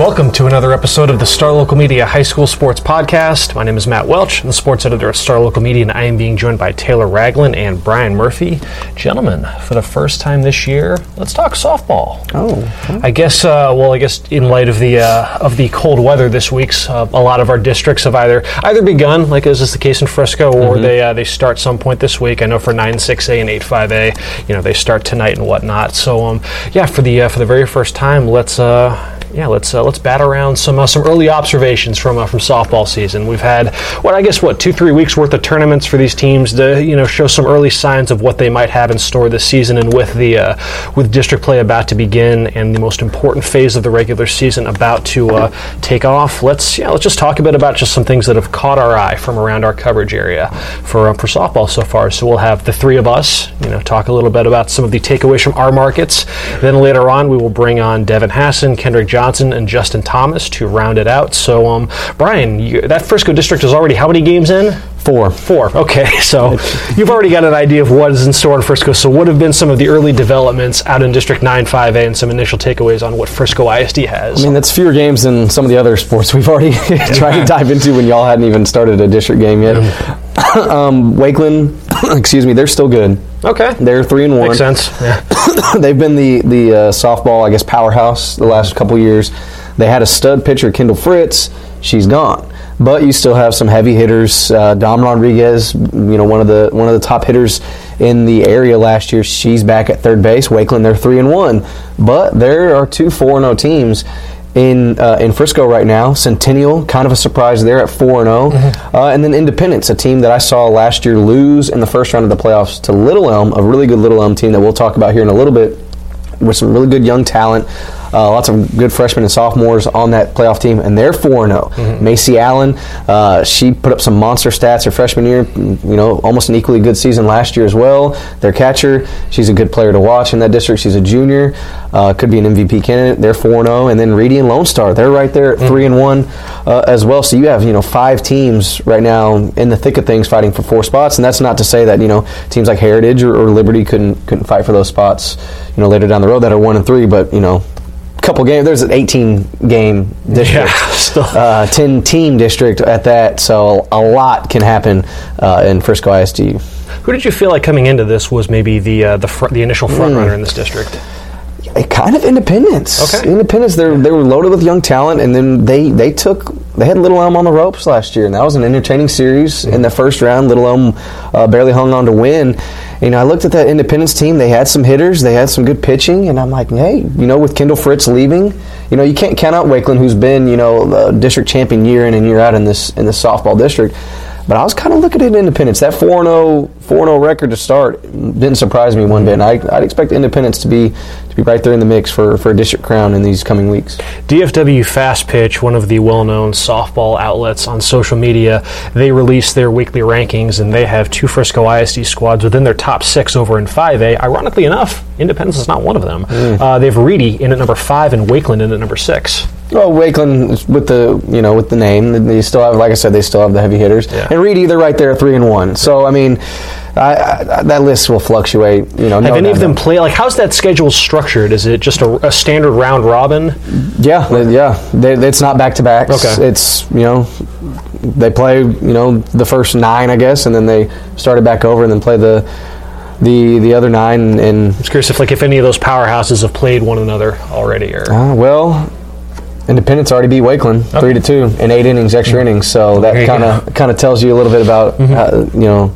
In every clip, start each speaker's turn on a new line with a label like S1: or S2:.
S1: Welcome to another episode of the Star Local Media High School Sports Podcast. My name is Matt Welch, I'm the sports editor at Star Local Media, and I am being joined by Taylor Ragland and Brian Murphy. Gentlemen, for the first time this year, let's talk softball.
S2: Oh,
S1: I guess. Uh, well, I guess in light of the uh, of the cold weather this week, uh, a lot of our districts have either either begun, like as is the case in Frisco, or they uh, they start some point this week. I know for nine six A and eight five A, you know they start tonight and whatnot. So um, yeah, for the uh, for the very first time, let's uh, yeah, let's uh, let's bat around some uh, some early observations from uh, from softball season. We've had what I guess what two three weeks worth of tournaments for these teams to you know show some early signs of what they might have in store this season. And with the uh, with district play about to begin and the most important phase of the regular season about to uh, take off, let's yeah let's just talk a bit about just some things that have caught our eye from around our coverage area for uh, for softball so far. So we'll have the three of us you know talk a little bit about some of the takeaways from our markets. Then later on we will bring on Devin Hassan, Kendrick Johnson, and Justin Thomas to round it out. So, um, Brian, you, that Frisco district is already how many games in?
S2: four.
S1: Four. Okay, so you've already got an idea of what is in store in Frisco. So, what have been some of the early developments out in District 9 5A and some initial takeaways on what Frisco ISD has?
S2: I mean, that's fewer games than some of the other sports we've already tried to dive into when y'all hadn't even started a district game yet. um, Wakeland, excuse me, they're still good.
S1: Okay,
S2: They're three and one.
S1: makes sense. Yeah.
S2: They've been the the uh, softball, I guess, powerhouse the last couple years. They had a stud pitcher, Kendall Fritz. She's gone, but you still have some heavy hitters. Uh, Dom Rodriguez, you know, one of the one of the top hitters in the area last year. She's back at third base. Wakeland, they're three and one, but there are two four and zero teams. In, uh, in Frisco right now, Centennial, kind of a surprise there at 4 and 0. Uh, and then Independence, a team that I saw last year lose in the first round of the playoffs to Little Elm, a really good Little Elm team that we'll talk about here in a little bit with some really good young talent. Uh, lots of good freshmen and sophomores on that playoff team, and they're 4 0. Macy Allen, uh, she put up some monster stats her freshman year, you know, almost an equally good season last year as well. Their catcher, she's a good player to watch in that district. She's a junior, uh, could be an MVP candidate. They're 4 0. And then Reedy and Lone Star, they're right there at 3 and 1 uh, as well. So you have, you know, five teams right now in the thick of things fighting for four spots, and that's not to say that, you know, teams like Heritage or, or Liberty couldn't couldn't fight for those spots, you know, later down the road that are 1 and 3, but, you know, couple games. There's an 18 game district,
S1: Yeah,
S2: uh, 10 team district at that. So a lot can happen uh, in Frisco ISD.
S1: Who did you feel like coming into this was maybe the uh, the, fr- the initial front runner in this district?
S2: A kind of independence.
S1: Okay.
S2: Independence. They they were loaded with young talent, and then they they took they had Little Elm on the ropes last year, and that was an entertaining series in the first round. Little Elm uh, barely hung on to win. You know, I looked at that Independence team. They had some hitters, they had some good pitching, and I'm like, hey, you know, with Kendall Fritz leaving, you know, you can't count out Wakeland, who's been you know a district champion year in and year out in this in the softball district. But I was kind of looking at Independence. That 4 0 4 record to start didn't surprise me one bit. And I, I'd expect Independence to be to be right there in the mix for, for a district crown in these coming weeks.
S1: DFW Fast Pitch, one of the well known softball outlets on social media, they release their weekly rankings and they have two Frisco ISD squads within their top six over in 5A. Ironically enough, Independence is not one of them. Uh, they have Reedy in at number five and Wakeland in at number six.
S2: Well, Wakeland with the you know with the name, they still have like I said, they still have the heavy hitters.
S1: Yeah.
S2: And Reed they're right there at three and one. So I mean, I, I, that list will fluctuate. You know,
S1: Have
S2: no
S1: any of
S2: doubt.
S1: them play? Like, how's that schedule structured? Is it just a, a standard round robin?
S2: Yeah, they- yeah. They, it's not back to backs.
S1: Okay.
S2: It's you know, they play you know the first nine, I guess, and then they start it back over and then play the the the other nine. And
S1: I'm curious if, like, if any of those powerhouses have played one another already, or
S2: uh, well, Independence already beat Wakeland three to two in eight innings, extra innings. So that kind of kind of tells you a little bit about uh, you know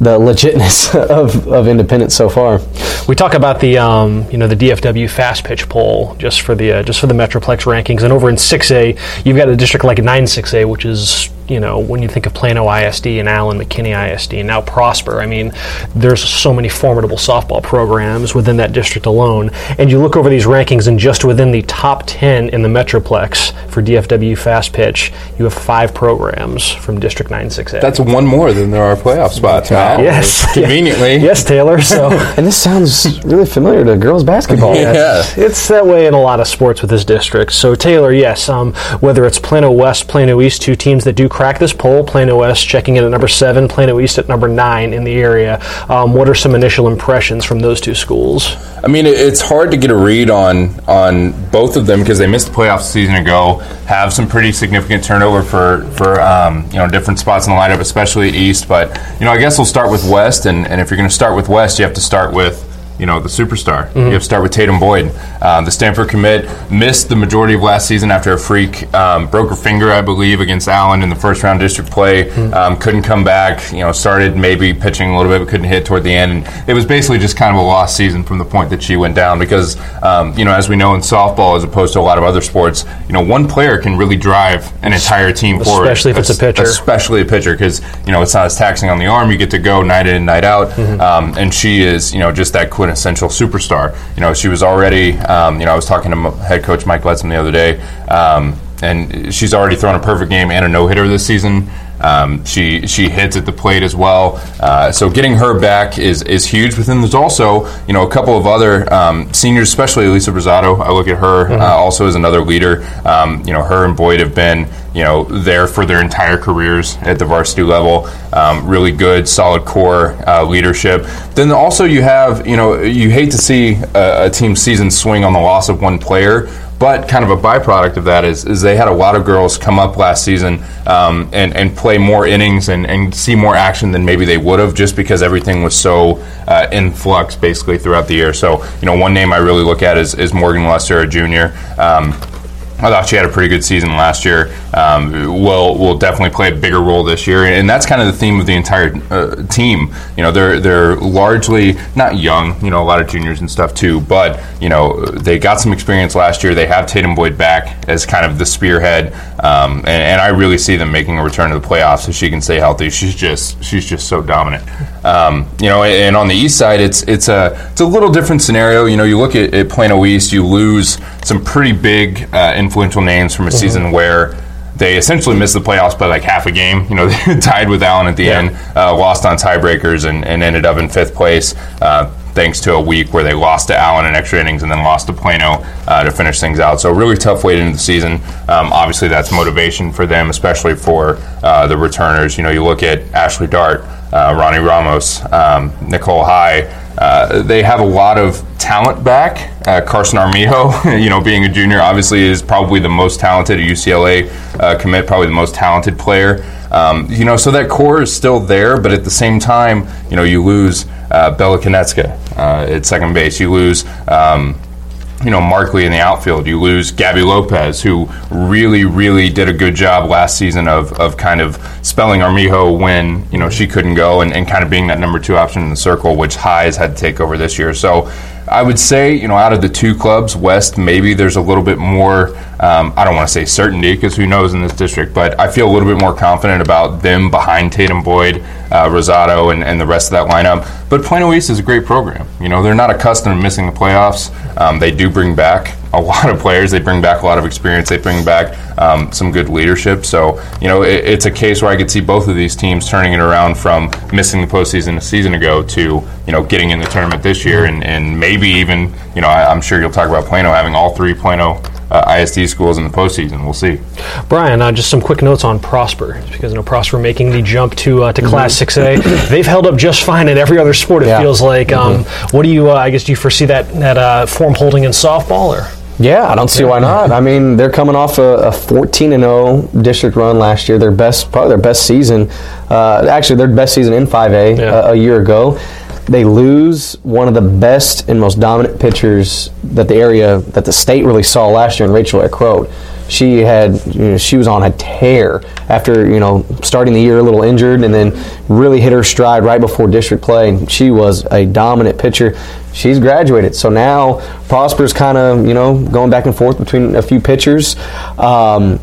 S2: the legitness of, of Independence so far.
S1: We talk about the um, you know the DFW fast pitch poll just for the uh, just for the Metroplex rankings, and over in 6A, you've got a district like nine six A, which is you know when you think of Plano ISD and Allen McKinney ISD, and now Prosper. I mean, there's so many formidable softball programs within that district alone, and you look over these rankings, and just within the top 10 in the Metroplex for DFW fast pitch, you have five programs from District 96A.
S3: That's one more than there are playoff spots, Matt.
S1: yes,
S3: Conveniently.
S1: yes, Taylor. So.
S2: And this sounds really familiar to girls basketball.
S3: Yeah.
S1: It's that way in a lot of sports with this district. So Taylor, yes, um, whether it's Plano West, Plano East, two teams that do crack this poll. Plano West checking in at number seven, Plano East at number nine in the area. Um, what are some initial impressions from those two schools?
S3: I mean, it's hard to get a read on on both of them because they missed the playoffs a season ago. Have some pretty significant turnover for for um, you know different spots in the lineup, especially East. But you know, I guess we'll start with West, and, and if you're going to start with West, you have to start with you know the superstar. You have to start with Tatum Boyd. Um, the Stanford commit missed the majority of last season after a freak um, broke her finger, I believe, against Allen in the first round district play. Um, couldn't come back. You know, started maybe pitching a little bit, but couldn't hit toward the end. And it was basically just kind of a lost season from the point that she went down because um, you know, as we know in softball, as opposed to a lot of other sports, you know, one player can really drive an entire team forward,
S1: Especially if it's a pitcher.
S3: especially a pitcher because you know it's not as taxing on the arm. You get to go night in and night out,
S1: Mm-hmm.
S3: um, and she is you know just that quintessential superstar. You know she was already um, you know I was talking to head coach Mike Letzum the other day, um, and she's already thrown a perfect game and a no hitter this season. Um, she she hits at the plate as well, uh, so getting her back is is huge. But then there's also you know a couple of other um, seniors, especially Lisa Rosado. I look at her uh, also as another leader. Um, you know her and Boyd have been you know there for their entire careers at the varsity level. Um, really good, solid core uh, leadership. Then also you have you know you hate to see a, a team season swing on the loss of one player. But kind of a byproduct of that is, is they had a lot of girls come up last season um, and, and play more innings and, and see more action than maybe they would have just because everything was so uh, in flux basically throughout the year. So, you know, one name I really look at is, is Morgan Lester, a junior. Um, I thought she had a pretty good season last year. Um, will will definitely play a bigger role this year, and that's kind of the theme of the entire uh, team. You know, they're they're largely not young. You know, a lot of juniors and stuff too, but you know they got some experience last year. They have Tatum Boyd back as kind of the spearhead, um, and, and I really see them making a return to the playoffs if she can stay healthy. She's just she's just so dominant. Um, you know, and on the east side, it's it's a it's a little different scenario. You know, you look at, at Plano East, you lose some pretty big uh, influential names from a season where they essentially missed the playoffs by like half a game. You know, they tied with Allen at the
S1: Yeah.
S3: end, uh, lost on tiebreakers, and, and ended up in fifth place. Uh, Thanks to a week where they lost to Allen in extra innings and then lost to Plano uh, to finish things out. So, really tough way into the season. Um, obviously, that's motivation for them, especially for uh, the returners. You know, you look at Ashley Dart, uh, Ronnie Ramos, um, Nicole High. Uh, they have a lot of talent back. Uh, Carson Armijo, you know, being a junior, obviously is probably the most talented UCLA uh, commit, probably the most talented player. Um, you know, so that core is still there, but at the same time, you know, you lose uh, Bella Konecka uh, at second base. You lose. Um, you know, Markley in the outfield. You lose Gabby Lopez, who really, really did a good job last season of, of kind of spelling Armijo when, you know, she couldn't go and, and kind of being that number two option in the circle, which Highs had to take over this year. So I would say, you know, out of the two clubs, West, maybe there's a little bit more, um, I don't want to say certainty because who knows in this district, but I feel a little bit more confident about them behind Tatum Boyd, uh, Rosado, and, and the rest of that lineup. But Plano East is a great program. You know, they're not accustomed to missing the playoffs. Um, they do bring back a lot of players. They bring back a lot of experience. They bring back um, some good leadership. So, you know, it, it's a case where I could see both of these teams turning it around from missing the postseason a season ago to, you know, getting in the tournament this year and, and maybe even, you know, I, I'm sure you'll talk about Plano having all three Plano uh, ISD schools in the postseason. We'll see.
S1: Brian, uh, just some quick notes on Prosper, because I know Prosper making the jump to uh, to Class 6A. They've held up just fine in every other sport. It
S2: Yeah.
S1: feels like. Um, What do you? Uh, I guess do you foresee that that uh, form holding in softball or?
S2: Yeah, I don't see why not. I mean, they're coming off a, a 14 and 0 district run last year. Their best, probably their best season. Uh, actually, their best season in 5A
S1: Yeah.
S2: uh, a year ago. They lose one of the best and most dominant pitchers that the area, that the state really saw last year in Rachel Eckroat. She had you know, she was on a tear after you know starting the year a little injured, and then really hit her stride right before district play. And she was a dominant pitcher. She's graduated, so now Prosper's kind of you know going back and forth between a few pitchers. Um,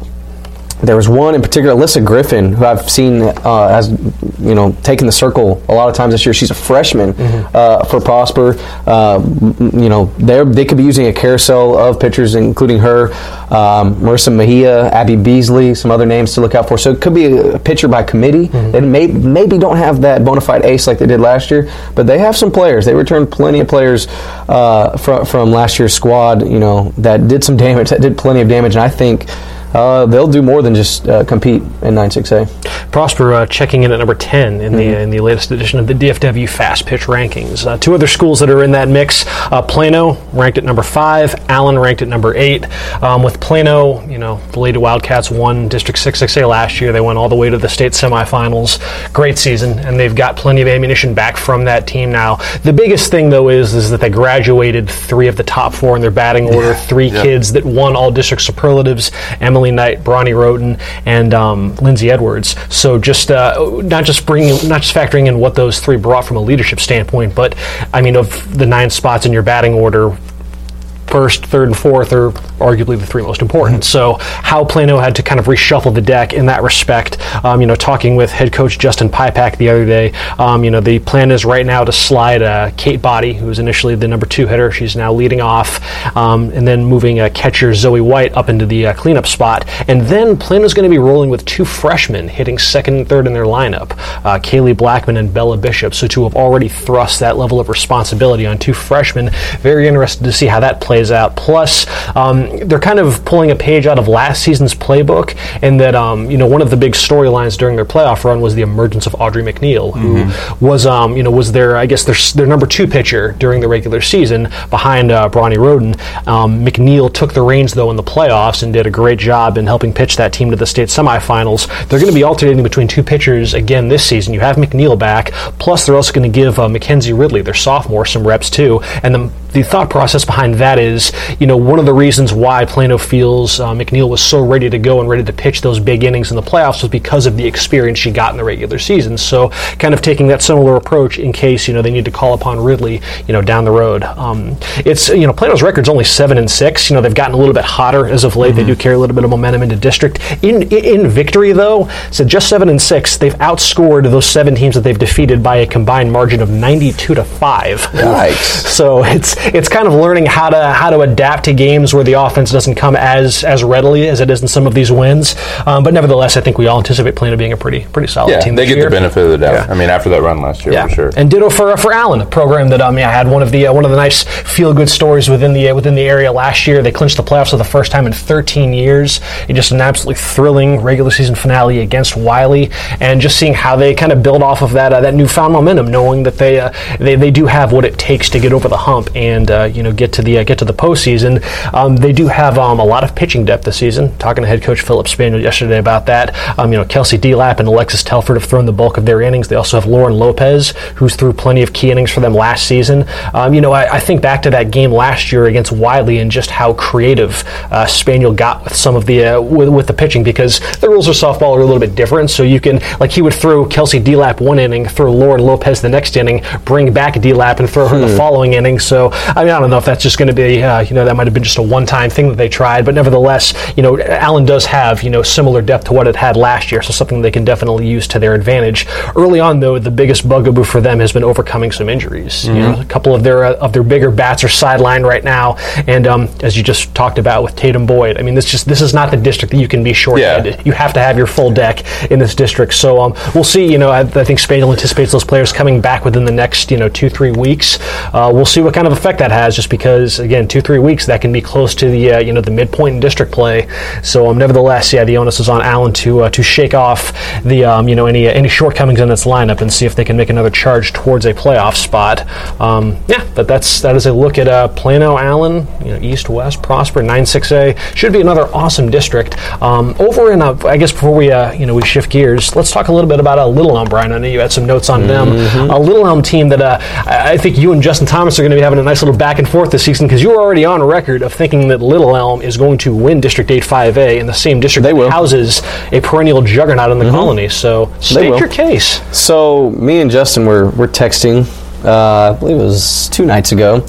S2: there was one in particular, Alyssa Griffin, who I've seen uh, as you know taking the circle a lot of times this year. She's a freshman mm-hmm. uh, for Prosper. Uh, you know, they they could be using a carousel of pitchers, including her, um, Marissa Mejia, Abby Beasley, some other names to look out for. So it could be a pitcher by committee. Mm-hmm. They may, maybe don't have that bona fide ace like they did last year, but they have some players. They returned plenty of players uh, from from last year's squad. You know, that did some damage, that did plenty of damage, and I think uh, they'll do more than just uh, compete in 9-6A.
S1: Prosper uh, checking in at number 10 in mm-hmm. the in the latest edition of the DFW Fast Pitch Rankings. Uh, two other schools that are in that mix: uh, Plano ranked at number five, Allen ranked at number eight. Um, with Plano, you know, the Lady Wildcats won District 6-6A last year. They went all the way to the state semifinals. Great season, and they've got plenty of ammunition back from that team now. The biggest thing though is is that they graduated three of the top four in their batting order. Yeah. Three yeah. kids that won all district superlatives. Emily Emily Knight, Bronny Roden, and um, Lindsay Edwards. So just uh, not just bringing, not just factoring in what those three brought from a leadership standpoint, but I mean of the nine spots in your batting order, first, third, and fourth are arguably the three most important. So how Plano had to kind of reshuffle the deck in that respect. Um, you know, talking with head coach Justin Pipak the other day, um, you know, the plan is right now to slide uh, Kate Body, who was initially the number two hitter. She's now leading off, um, and then moving uh, catcher Zoe White up into the uh, cleanup spot. And then Plano's going to be rolling with two freshmen hitting second and third in their lineup, uh, Kaylee Blackman and Bella Bishop. So to have already thrust that level of responsibility on two freshmen, very interested to see how that plays plays out. Plus, um, they're kind of pulling a page out of last season's playbook, and that um, you know one of the big storylines during their playoff run was the emergence of Audrey McNeil, who mm-hmm. was um, you know was their I guess their their number two pitcher during the regular season behind uh, Bronny Roden. Um, McNeil took the reins though in the playoffs and did a great job in helping pitch that team to the state semifinals. They're going to be alternating between two pitchers again this season. You have McNeil back, plus they're also going to give uh, Mackenzie Ridley, their sophomore, some reps too, and the the thought process behind that is, you know, one of the reasons why Plano feels uh, McNeil was so ready to go and ready to pitch those big innings in the playoffs was because of the experience she got in the regular season. So, kind of taking that similar approach in case you know they need to call upon Ridley, you know, down the road. Um, it's you know Plano's record's only seven and six. You know, they've gotten a little bit hotter as of late. Mm-hmm. They do carry a little bit of momentum into district. In in victory though, so just seven and six, they've outscored those seven teams that they've defeated by a combined margin of ninety-two to five.
S2: Yikes!
S1: So it's it's kind of learning how to how to adapt to games where the offense doesn't come as as readily as it is in some of these wins. Um, but nevertheless, I think we all anticipate Plano being a pretty pretty solid
S3: yeah,
S1: team.
S3: they get
S1: year.
S3: the benefit of the doubt. Yeah. I mean, after that run last year, yeah. for sure.
S1: And ditto for for Allen, a program that um, yeah, had one of the uh, one of the nice feel good stories within the uh, within the area last year. They clinched the playoffs for the first time in 13 years. It just an absolutely thrilling regular season finale against Wylie, and just seeing how they kind of build off of that uh, that newfound momentum, knowing that they uh, they they do have what it takes to get over the hump and uh, you know get to the uh, get to the postseason. Um, they do have um, a lot of pitching depth this season. Talking to head coach Philip Spaniel yesterday about that. Um, you know, Kelsey Delap and Alexis Telford have thrown the bulk of their innings. They also have Lauren Lopez, who's threw plenty of key innings for them last season. Um, you know, I, I, think back to that game last year against Wylie and just how creative uh, Spaniel got with some of the uh, with, with, the pitching because the rules of softball are a little bit different. So you can like he would throw Kelsey Delap one inning, throw Lauren Lopez the next inning, bring back Delap and throw her hmm. the following inning. So I mean, I don't know if that's just going to be uh, you know that might have been just a one-time thing that they tried, but nevertheless, you know, Allen does have you know similar depth to what it had last year, so something they can definitely use to their advantage. Early on, though, the biggest bugaboo for them has been overcoming some injuries. Mm-hmm. You know, a couple of their uh, of their bigger bats are sidelined right now, and um, as you just talked about with Tatum Boyd, I mean, this just this is not the district that you can be short-handed. Yeah. You have to have your full deck in this district. So um, we'll see. You know, I, I think Spaniel anticipates those players coming back within the next you know two three weeks. Uh, we'll see what kind of effect that has, just because again, two three weeks that can be close to the uh, you know the midpoint in district play. So um, nevertheless, yeah, the onus is on Allen to uh, to shake off the um, you know any any shortcomings in its lineup and see if they can make another charge towards a playoff spot. Um, yeah, but that's that is a look at uh, Plano, Allen, you know, East West, Prosper, nine six A should be another awesome district. Um, over in uh, I guess before we uh, you know we shift gears, let's talk a little bit about a Little Elm. Brian, I know you had some notes on them. Mm-hmm. A Little Elm team that uh, I think you and Justin Thomas are going to be having a nice nice little back and forth this season because you were already on record of thinking that Little Elm is going to win District 8 5A in the same district
S2: They
S1: that
S2: will. Mm-hmm.
S1: houses a perennial juggernaut in the colony. So state your case.
S2: So me and Justin were were texting. Uh, I believe it was two nights ago.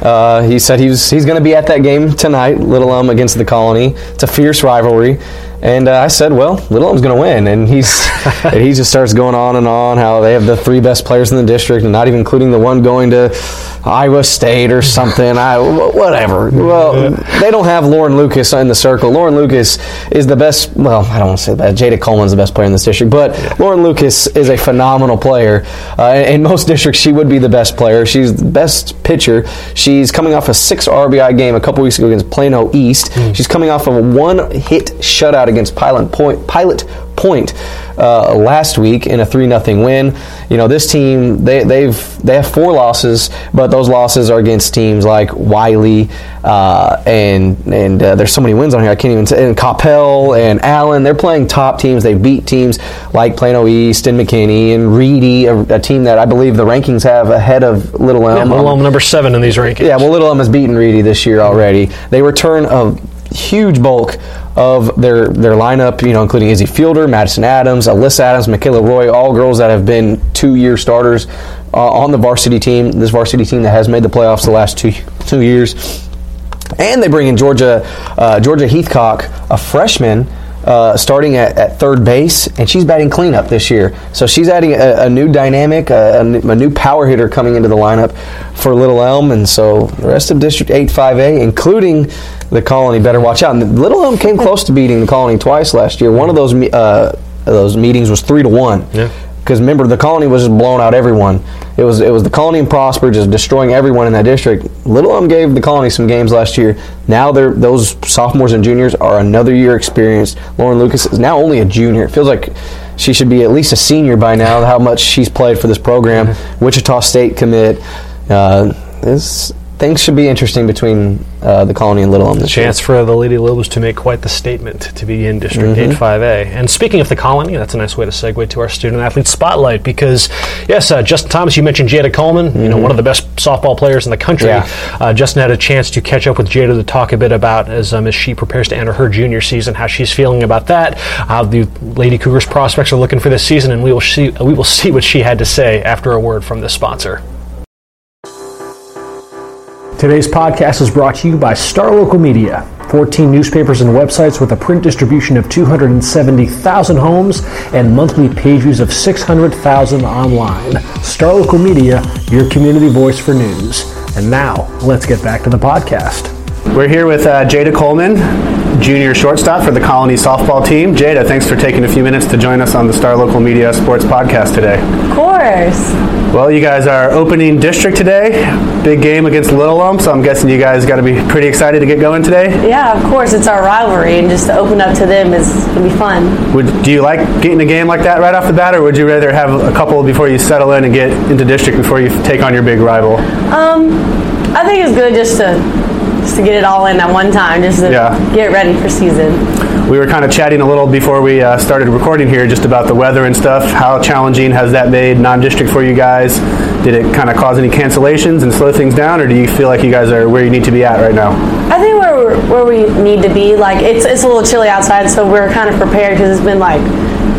S2: Uh, he said he was he's going to be at that game tonight, Little Elm against the Colony. It's a fierce rivalry, and uh, I said, well, Little Elm's going to win, and he's and he just starts going on and on how they have the three best players in the district, and not even including the one going to Iowa State or something. I whatever. Well, they don't have Lauren Lucas in the circle. Lauren Lucas is the best. Well, I don't want to say that. Jada Coleman's the best player in this district, but Lauren Lucas is a phenomenal player. Uh, in most districts, she would be the best player. She's the best pitcher. She's coming off a six RBI game a couple weeks ago against Plano East. She's coming off of a one-hit shutout against Pilot Point. Pilot Point uh, last week in a three nothing win. You know this team they they've they have four losses, but those losses are against teams like Wylie uh, and and uh, there's so many wins on here I can't even say and Coppell and Allen. They're playing top teams. They beat teams like Plano East and McKinney and Reedy, a, a team that I believe the rankings have ahead of Little Elm.
S1: Little Elm number seven in these rankings.
S2: Yeah, well, Little Elm has beaten Reedy this year already. They return a huge bulk of their their lineup, you know, including Izzy Fielder, Madison Adams, Alyssa Adams, Michaela Roy, all girls that have been two year starters uh, on the varsity team. This varsity team that has made the playoffs the last two two years. And they bring in Georgia uh, Georgia Heathcock, a freshman. Uh, starting at, at third base, and she's batting cleanup this year. So she's adding a, a new dynamic, a, a new- a new power hitter coming into the lineup for Little Elm, and so the rest of District 8 5A, including the Colony, better watch out. And Little Elm came close to beating the Colony twice last year. One of those uh, those meetings was three to one.
S1: Yeah.
S2: Because remember, the colony was just blowing out everyone. It was it was the colony and Prosper just destroying everyone in that district. Little Elm gave the colony some games last year. Now they're those sophomores and juniors are another year experienced. Lauren Lucas is now only a junior. It feels like she should be at least a senior by now. How much she's played for this program. Wichita State commit. Uh, this things should be interesting between uh, the colony and Little Elm this
S1: Chance for the Lady Lobos to make quite the statement to begin District
S2: Mm-hmm.
S1: 8 5A. And speaking of the colony, that's a nice way to segue to our student athlete spotlight because, yes, uh, Justin Thomas, you mentioned Jada Coleman, you know, one of the best softball players in the country.
S2: Mm-hmm. Yeah.
S1: Uh, Justin had a chance to catch up with Jada to talk a bit about as, um, as she prepares to enter her junior season, how she's feeling about that, how the Lady Cougars prospects are looking for this season, and we will see, we will see what she had to say after a word from the sponsor. Today's podcast is brought to you by Star Local Media. 14 newspapers and websites with a print distribution of 270,000 homes and monthly page views of 600,000 online. Star Local Media, your community voice for news. And now, let's get back to the podcast.
S4: We're here with uh, Jada Coleman, junior shortstop for the Colony softball team. Jada, thanks for taking a few minutes to join us on the Star Local Media Sports Podcast today.
S5: Of course.
S4: Well, you guys are opening district today. Big game against Little Elm, so I'm guessing you guys got to be pretty excited to get going today.
S5: Yeah, of course. It's our rivalry, and just to open up to them is gonna be fun.
S4: Would, do you like getting a game like that right off the bat, or would you rather have a couple before you settle in and get into district before you take on your big rival?
S5: Um, I think it's good just to just to get it all in at one time, just to
S4: Yeah.
S5: get ready for season.
S4: We were kind of chatting a little before we uh, started recording here just about the weather and stuff. How challenging has that made non-district for you guys? Did it kind of cause any cancellations and slow things down, or do you feel like you guys are where you need to be at right now?
S5: I think where we're, where we need to be, like it's it's a little chilly outside, so we're kind of prepared because it's been like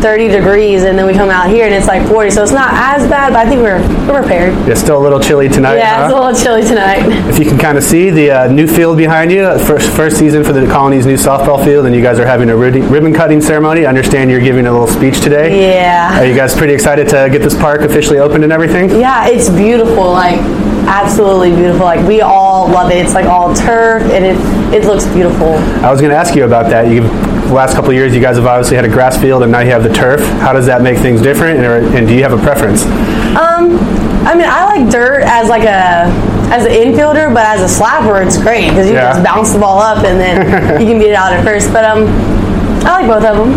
S5: 30 degrees, and then we come out here and it's like 40, so it's not as bad, but I think we're we're prepared.
S4: It's still a little chilly tonight.
S5: Yeah, it's a little chilly tonight.
S4: If you can kind of see the uh, new field behind you, uh, first first season for the Colony's new softball field, and you guys are having a ribbon cutting ceremony. I understand you're giving a little speech today.
S5: Yeah.
S4: Are you guys pretty excited to get this park officially opened and everything?
S5: Yeah, it's beautiful, like absolutely beautiful. Like we all love it. It's like all turf, and it it looks beautiful.
S4: I was going to ask you about that. You, last couple of years, you guys have obviously had a grass field, and now you have the turf. How does that make things different, and, and do you have a preference?
S5: Um, I mean, I like dirt as like a as an infielder, but as a slapper, it's great because you
S4: Yeah.
S5: can just bounce the ball up and then you can beat it out at first. But um, I like both of them.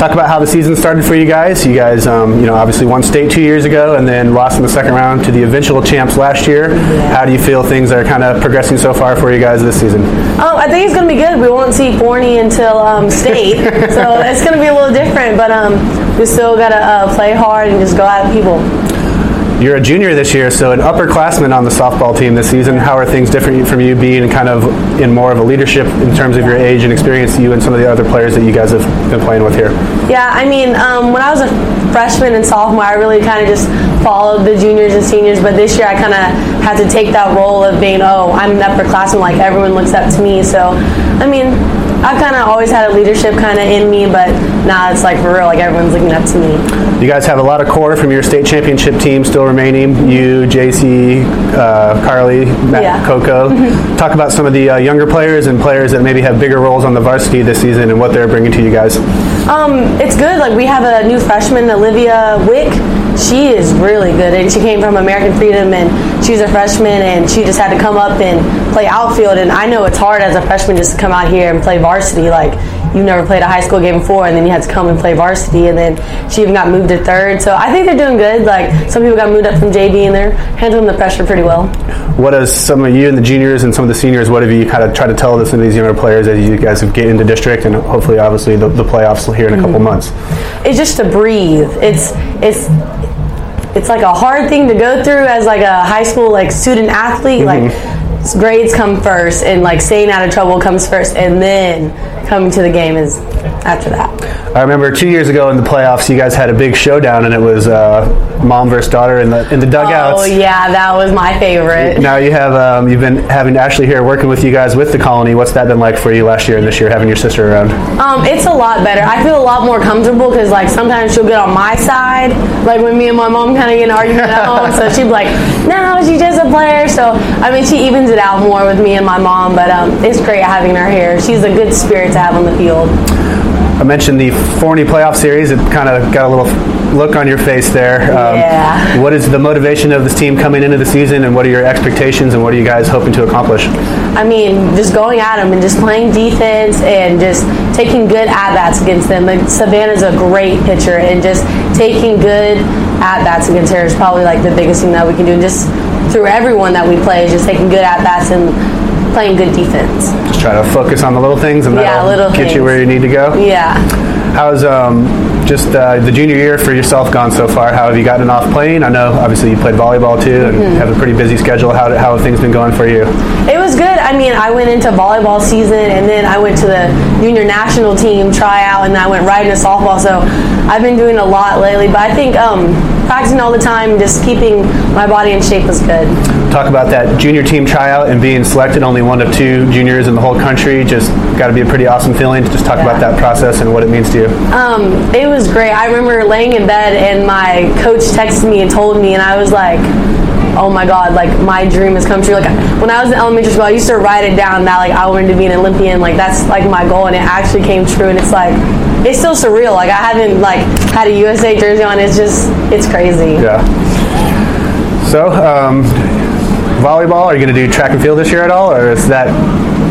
S4: Talk about how the season started for you guys. You guys, um, you know, obviously won state two years ago, and then lost in the second round to the eventual champs last year. How do you feel things are kind of progressing so far for you guys this season?
S5: Um, I think it's gonna be good. We won't see Forney until um, state, so it's gonna be a little different. But um, we still gotta uh, play hard and just go at people.
S4: You're a junior this year, so an upperclassman on the softball team this season. How are things different from you being kind of in more of a leadership in terms of your age and experience, you and some of the other players that you guys have been playing with here?
S5: Yeah, I mean, um, when I was a freshman and sophomore, I really kind of just followed the juniors and seniors, but this year I kind of had to take that role of being, oh, I'm an upperclassman, like everyone looks up to me. So, I mean, I've kind of always had a leadership kind of in me, but now it's like for real, like everyone's looking up to me.
S4: You guys have a lot of core from your state championship team still remaining. You, JC, uh, Carly, Matt,
S5: Yeah.
S4: Coco. Talk about some of the uh, younger players and players that maybe have bigger roles on the varsity this season and what they're bringing to you guys.
S5: Um, it's good. Like we have a new freshman, Olivia Wick. She is really good, and she came from American Freedom, and she's a freshman, and she just had to come up and play outfield. And I know it's hard as a freshman just to come out here and play varsity. Like you never played a high school game before, and then you had to come and play varsity, and then she even got moved to third. So I think they're doing good. Like some people got moved up from JV, and they're handling the pressure pretty well.
S4: What does some of you and the juniors and some of the seniors, what have you kind of tried to tell this some of these younger players as you guys have get into district and hopefully, obviously, the, the playoffs will here in a couple mm-hmm. months?
S5: it's just to breathe. It's it's it's like a hard thing to go through as like a high school like student athlete. Like mm-hmm. grades come first, and like staying out of trouble comes first, and then coming to the game is after that.
S4: I remember two years ago in the playoffs, you guys had a big showdown, and it was uh, mom versus daughter in the in the dugouts.
S5: Oh yeah, that was my favorite.
S4: Now you have um, you've been having Ashley here working with you guys with the colony. What's that been like for you last year and this year having your sister around?
S5: Um, it's a lot better. I feel a lot more comfortable because like sometimes she'll get on my side, like when me and my mom kind of get in an argument at home. So she'd be like, "No, she's just a player." So I mean, she evens it out more with me and my mom. But um, it's great having her here. She's a good spirit to have on the field.
S4: I mentioned the Forney playoff series. It kind of got a little look on your face there. Um,
S5: Yeah.
S4: What is the motivation of this team coming into the season, and what are your expectations, and what are you guys hoping to accomplish?
S5: I mean, just going at them and just playing defense and just taking good at bats against them. Like Savannah's a great pitcher, and just taking good at bats against her is probably like the biggest thing that we can do. And just through everyone that we play, is just taking good at bats and playing good defense.
S4: Just try to focus on the little things, and
S5: Yeah,
S4: that'll get you where you need to go.
S5: Yeah.
S4: How's um, just uh, the junior year for yourself gone so far? How have you gotten off playing? I know obviously you played volleyball too, and
S5: Mm-hmm.
S4: have a pretty busy schedule. How how have things been going for you?
S5: It was good. I mean, I went into volleyball season and then I went to the junior national team tryout and I went right into softball. So I've been doing a lot lately, but I think um, practicing all the time, just keeping my body in shape was good.
S4: Talk about that junior team tryout and being selected, only one of two juniors in the whole country. Just got to be a pretty awesome feeling. Just talk about that process and what it means to you.
S5: Um, it was great. I remember laying in bed and my coach texted me and told me, and I was like, "Oh my God! Like my dream has come true." Like when I was in elementary school, I used to write it down that like I wanted to be an Olympian. Like that's like my goal, and it actually came true. And it's like it's still surreal. Like I haven't like had a USA jersey on. It's just it's crazy.
S4: Yeah. So, um, volleyball. Are you going to do track and field this year at all, or is that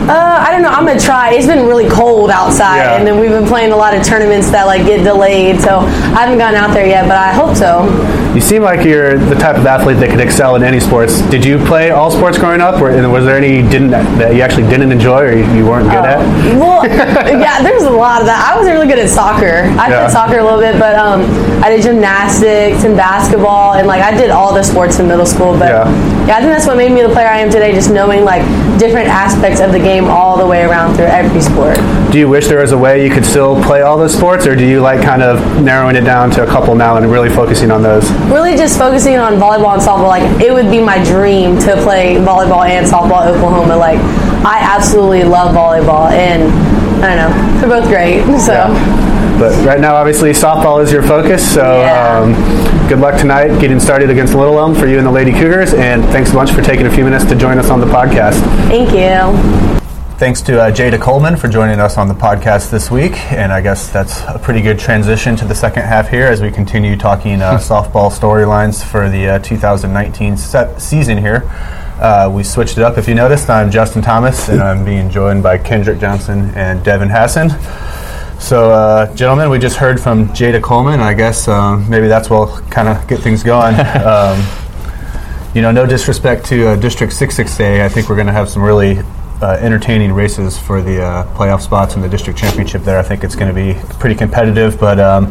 S5: Uh, I don't know. I'm gonna try. It's been really cold outside,
S4: Yeah.
S5: and then we've been playing a lot of tournaments that like get delayed. So I haven't gotten out there yet, but I hope so.
S4: You seem like you're the type of athlete that could excel in any sports. Did you play all sports growing up, or and was there any you didn't that you actually didn't enjoy or you, you weren't good at?
S5: Well, yeah, there's a lot of that. I was really good at soccer. I
S4: Yeah.
S5: played soccer a little bit, but um, I did gymnastics and basketball, and like I did all the sports in middle school. But
S4: Yeah.
S5: yeah, I think that's what made me the player I am today. Just knowing like different aspects of the game all the way around through every sport.
S4: Do you wish there was a way you could still play all those sports, or do you like kind of narrowing it down to a couple now and really focusing on those?
S5: Really, just focusing on volleyball and softball. Like it would be my dream to play volleyball and softball at Oklahoma. Like I absolutely love volleyball, and I don't know, they're both great. So.
S4: But right now, obviously, softball is your focus. So
S5: Yeah.
S4: um, good luck tonight getting started against Little Elm for you and the Lady Cougars. And thanks a bunch for taking a few minutes to join us on the podcast.
S5: Thank you.
S6: Thanks to uh, Jada Coleman for joining us on the podcast this week. And I guess that's a pretty good transition to the second half here as we continue talking uh, softball storylines for the uh, 2019 set season here. Uh, we switched it up. If you noticed, I'm Justin Thomas, and I'm being joined by Kendrick Johnson and Devin Hassan. So, uh, gentlemen, we just heard from Jada Coleman. I guess um, maybe that's what will kind of get things going. um, you know, no disrespect to uh, District 66A. I think we're going to have some really uh, entertaining races for the uh, playoff spots in the district championship there. I think it's going to be pretty competitive, but um,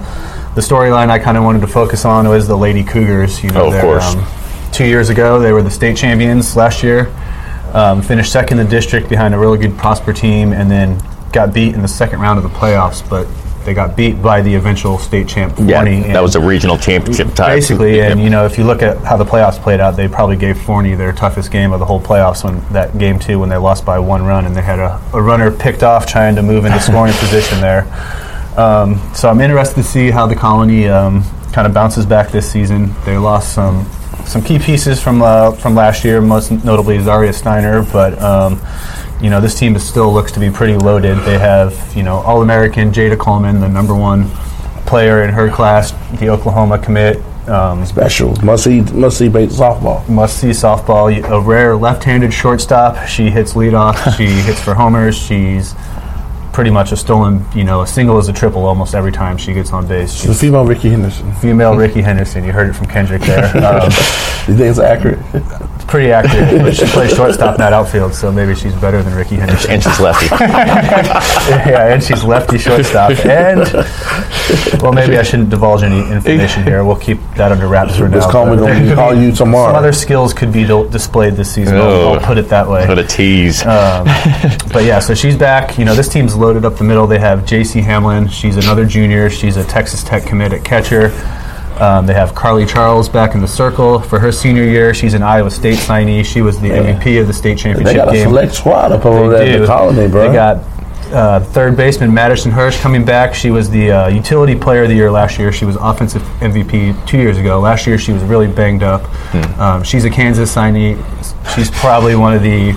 S6: the storyline I kind of wanted to focus on was the Lady Cougars. You know,
S7: Oh, of course.
S6: Um, two years ago, they were the state champions last year. Um, finished second in the district behind a really good Prosper team, and then got beat in the second round of the playoffs. But they got beat by the eventual state champ.
S7: Yeah, that was a regional championship tie.
S6: basically. And
S7: Yep.
S6: you know, if you look at how the playoffs played out, they probably gave Forney their toughest game of the whole playoffs when that game two when they lost by one run and they had a, a runner picked off trying to move into scoring position there. Um, so I'm interested to see how the colony um, kind of bounces back this season. They lost some some key pieces from uh, from last year, most notably Zaria Steiner, but. Um, you know, this team is still looks to be pretty loaded. They have, you know, All American Jada Coleman, the number one player in her class, the Oklahoma commit. Um,
S8: Special. Must see, must see softball.
S6: must see softball. A rare left-handed shortstop. She hits leadoff. she hits for homers. She's pretty much a stolen. You know, a single is a triple almost every time she gets on base.
S8: The
S6: She's
S8: female Rickey Henderson.
S6: female Rickey Henderson. You heard it from Kendrick there. Um,
S8: You think it's accurate?
S6: it's pretty accurate. But she plays shortstop, not outfield, so maybe she's better than Rickey Henderson.
S7: and she's lefty.
S6: yeah, and she's lefty shortstop. And well, maybe I shouldn't divulge any information here. We'll keep that under wraps for now.
S8: Just call me,
S6: But there
S8: gonna
S6: could
S8: call you tomorrow.
S6: Some other skills could be do- displayed this season. I'll,
S7: Oh.
S6: I'll put it that way.
S7: Put a tease.
S6: Um, but yeah, so she's back. You know, this team's loaded up the middle. They have J.C. Hamlin. She's another junior. She's a Texas Tech commit at catcher. Um, they have Carly Charles back in the circle for her senior year. She's an Iowa State signee. She was the MVP of the state championship game.
S8: They got a
S6: game.
S8: select squad up over there
S6: They
S8: the colony, bro.
S6: They got uh, third baseman Madison Hirsch coming back. She was the uh, utility player of the year last year. She was offensive MVP two years ago. Last year she was really banged up.
S8: Hmm.
S6: Um, she's a Kansas signee. She's probably one of the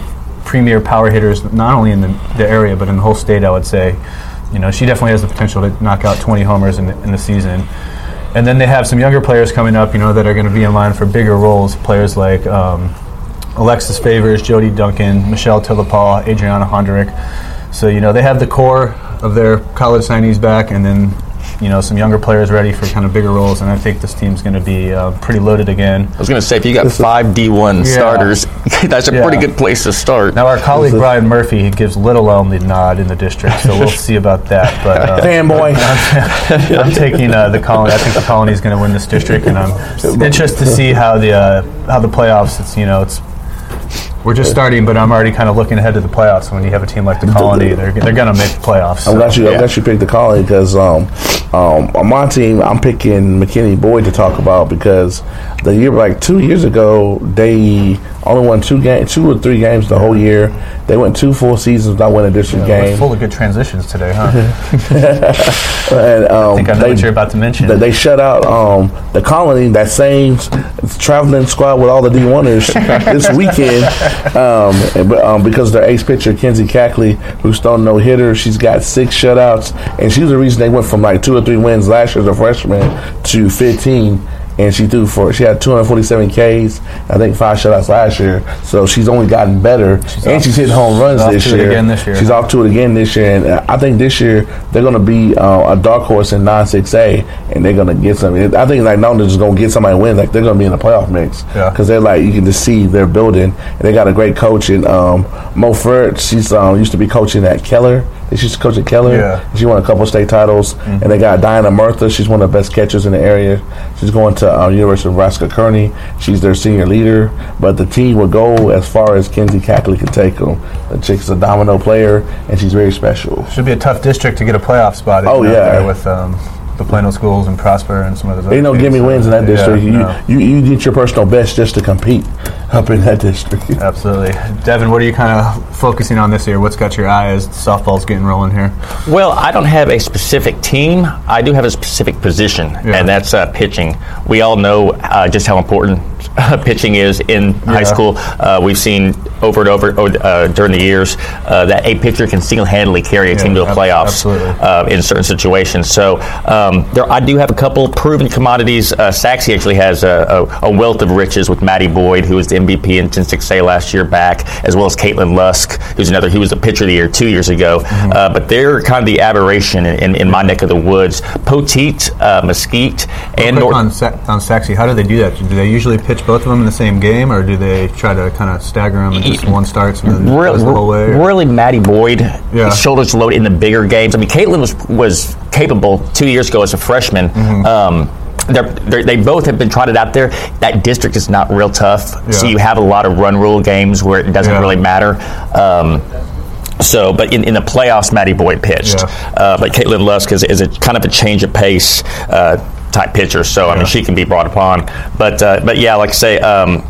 S6: premier power hitters, not only in the, the area but in the whole state. I would say. You know, she definitely has the potential to knock out 20 homers in the, in the season. And then they have some younger players coming up, you know, that are going to be in line for bigger roles. Players like um, Alexis Favors, Jody Duncan, Michelle Tillapal, Adriana Hondrick. So, you know, they have the core of their college signees back and then, you know, some younger players ready for kind of bigger roles. And I think this team's going to be uh, pretty loaded again.
S7: I was going to say, if you got five D1
S6: Yeah.
S7: starters, that's a
S6: Yeah.
S7: pretty good place to start.
S6: Now, our colleague Brian Murphy he gives Little Elm the nod in the district, so we'll see about that. But uh,
S8: Fanboy.
S6: I'm taking uh, the colony. I think the colony is going to win this district, and I'm interested to see how the uh, how the playoffs. It's you know it's we're just starting, but I'm already kind of looking ahead to the playoffs. When you have a team like the colony, they're they're going to make the playoffs.
S8: I'm
S6: so.
S8: glad you. I'm
S7: Yeah.
S8: glad you picked the colony because um, um, on my team, I'm picking McKinney Boyd to talk about because the year like two years ago, they only won two games, two or three games the whole year. They went two full seasons without winning a district
S6: We're
S8: game.
S6: full of good transitions today, huh?
S8: And, um,
S6: I think I know
S8: they,
S6: what you're about to mention.
S8: They, they shut out um, the colony, that same traveling squad with all the D1ers this weekend um, but, um, because their ace pitcher, Kenzie Cackley, who's thrown no hitter, she's got six shutouts. And she's the reason they went from like two or three wins last year as a freshman to 15. And she threw for she had 247 Ks, I think five shutouts last year. So she's only gotten better, and
S6: off-
S8: she's hitting home runs
S6: she's off
S8: this
S6: to it
S8: year.
S6: again this year.
S8: She's off to it again this year, and uh, I think this year they're going to be uh, a dark horse in nine six A, and they're going to get some. I think like not only just going to get somebody wins, like they're going to be in the playoff mix.
S6: Yeah.
S8: because they're like you can just see they're building, and they got a great coach in um, Mo Furt. She's um, used to be coaching at Keller. She used to coach at Keller.
S6: Yeah.
S8: She won a couple state titles, and they got Diana Murtha. She's one of the best catchers in the area. She's going to uh, University of Nebraska Kearney. She's their senior leader, but the team will go as far as Kenzie Cackley can take them. The chick's a domino player, and she's very special.
S6: Should be a tough district to get a playoff spot.
S8: Oh,
S6: out
S8: yeah.
S6: there with um, the Plano schools and Prosper and some of those.
S8: Ain't no
S6: other
S8: gimme wins in that
S6: Yeah,
S8: district. You,
S6: no.
S8: you you get your personal best just to compete up in that district.
S6: Absolutely. Devin, what are you kind of focusing on this year? What's got your eye as softball's getting rolling here?
S7: Well, I don't have a specific team. I do have a specific position,
S6: Yeah.
S7: and that's uh, pitching. We all know uh, just how important pitching is in high school. Uh, we've seen over and over uh, during the years uh, that a pitcher can single-handedly carry a team to the
S6: ab-
S7: playoffs
S6: absolutely.
S7: uh, in certain situations. So um, there, I do have a couple proven commodities. Uh, actually has a, a, a wealth of riches with Maddie Boyd, who was the MVP in 10-6A last year back, as well as Caitlin Lusk, who's another. He was the pitcher of the year two years ago.
S6: Mm-hmm.
S7: Uh, but they're kind of the aberration in, in, in my neck of the woods. Poteet, uh, Mesquite, and
S6: on, Sa- on how do they do that? Do they usually pitch both of them in the same game, or do they try to kind of stagger them and just one starts and then
S7: Really,
S6: the whole way? or-
S7: really, Maddie Boyd,
S6: Yeah.
S7: shoulders loaded in the bigger games. I mean, Caitlin was was capable two years ago as a freshman.
S6: Mm-hmm.
S7: Um, they're, they're, they both have been trotted out there. That district is not real tough, so you have a lot of run rule games where it doesn't
S6: Yeah.
S7: really matter. Um, so, but in, in the playoffs, Maddie Boyd pitched.
S6: Yeah.
S7: Uh, but Caitlin Lusk is, is a kind of a change of pace uh, type pitcher, so I mean she can be brought upon. But uh, but yeah, like I say. Um,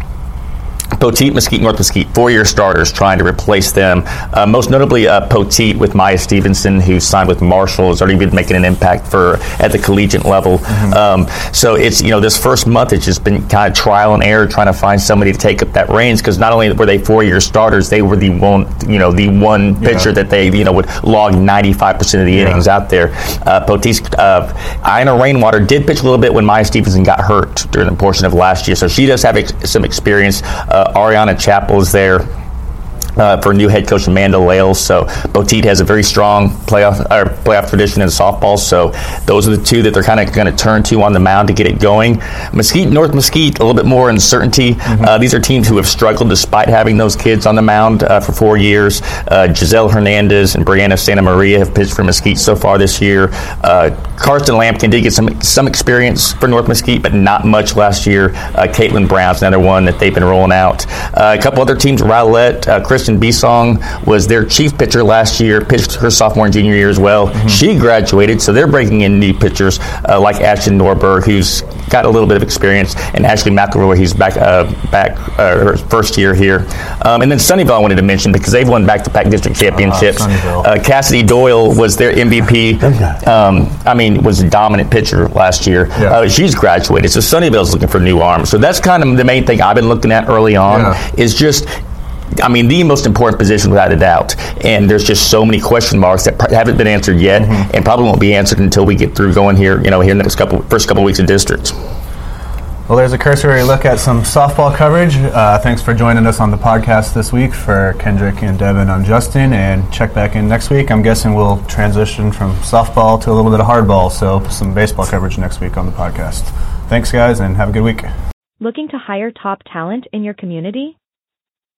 S7: Poteet, Mesquite, North Mesquite, four-year starters trying to replace them. Uh, most notably, uh, Poteet with Maya Stevenson, who signed with Marshall, has already been making an impact for at the collegiate level. Um, so it's you know this first month it's just been kind of trial and error trying to find somebody to take up that reins because not only were they four-year starters, they were the one you know the one pitcher that they you know would log 95% of the innings out there. Uh, Poteet's uh, Ina Rainwater did pitch a little bit when Maya Stevenson got hurt during the portion of last year, so she does have ex- some experience. Uh, Uh, Ariana Chappell is there. Uh, for new head coach Amanda Lales, so Poteet has a very strong playoff or playoff tradition in softball. So those are the two that they're kind of going to turn to on the mound to get it going. Mesquite, North Mesquite, a little bit more uncertainty. Uh, these are teams who have struggled despite having those kids on the mound uh, for four years. Uh, Giselle Hernandez and Brianna Santa Maria have pitched for Mesquite so far this year. Uh, Karsten Lampkin did get some some experience for North Mesquite, but not much last year. Uh, Caitlin Brown's another one that they've been rolling out. Uh, a couple other teams, Rowlett, uh, Kristen Bisong was their chief pitcher last year, pitched her sophomore and junior year as well. She graduated, so they're breaking in new pitchers uh, like Ashton Norberg, who's got a little bit of experience, and Ashley McElroy, who's back uh, back uh, her first year here. Um, and then Sunnyvale I wanted to mention because they've won back-to-back district championships.
S6: Sunnyvale.
S7: Uh, Cassidy Doyle was their MVP. Um, I mean, was a dominant pitcher last year.
S6: Yeah.
S7: Uh, she's graduated, so Sunnyvale's looking for new arms. So that's kind of the main thing I've been looking at early on
S6: Yeah.
S7: is just. I mean, the most important position without a doubt, and there's just so many question marks that pr- haven't been answered yet,
S6: Mm-hmm.
S7: and probably won't be answered until we get through going here. You know, here in the next couple, first couple weeks of districts.
S6: Well, there's a cursory look at some softball coverage. Uh, thanks for joining us on the podcast this week for Kendrick and Devin on Justin, and check back in next week. I'm guessing we'll transition from softball to a little bit of hardball, so some baseball coverage next week on the podcast. Thanks, guys, and have a good week.
S9: Looking to hire top talent in your community?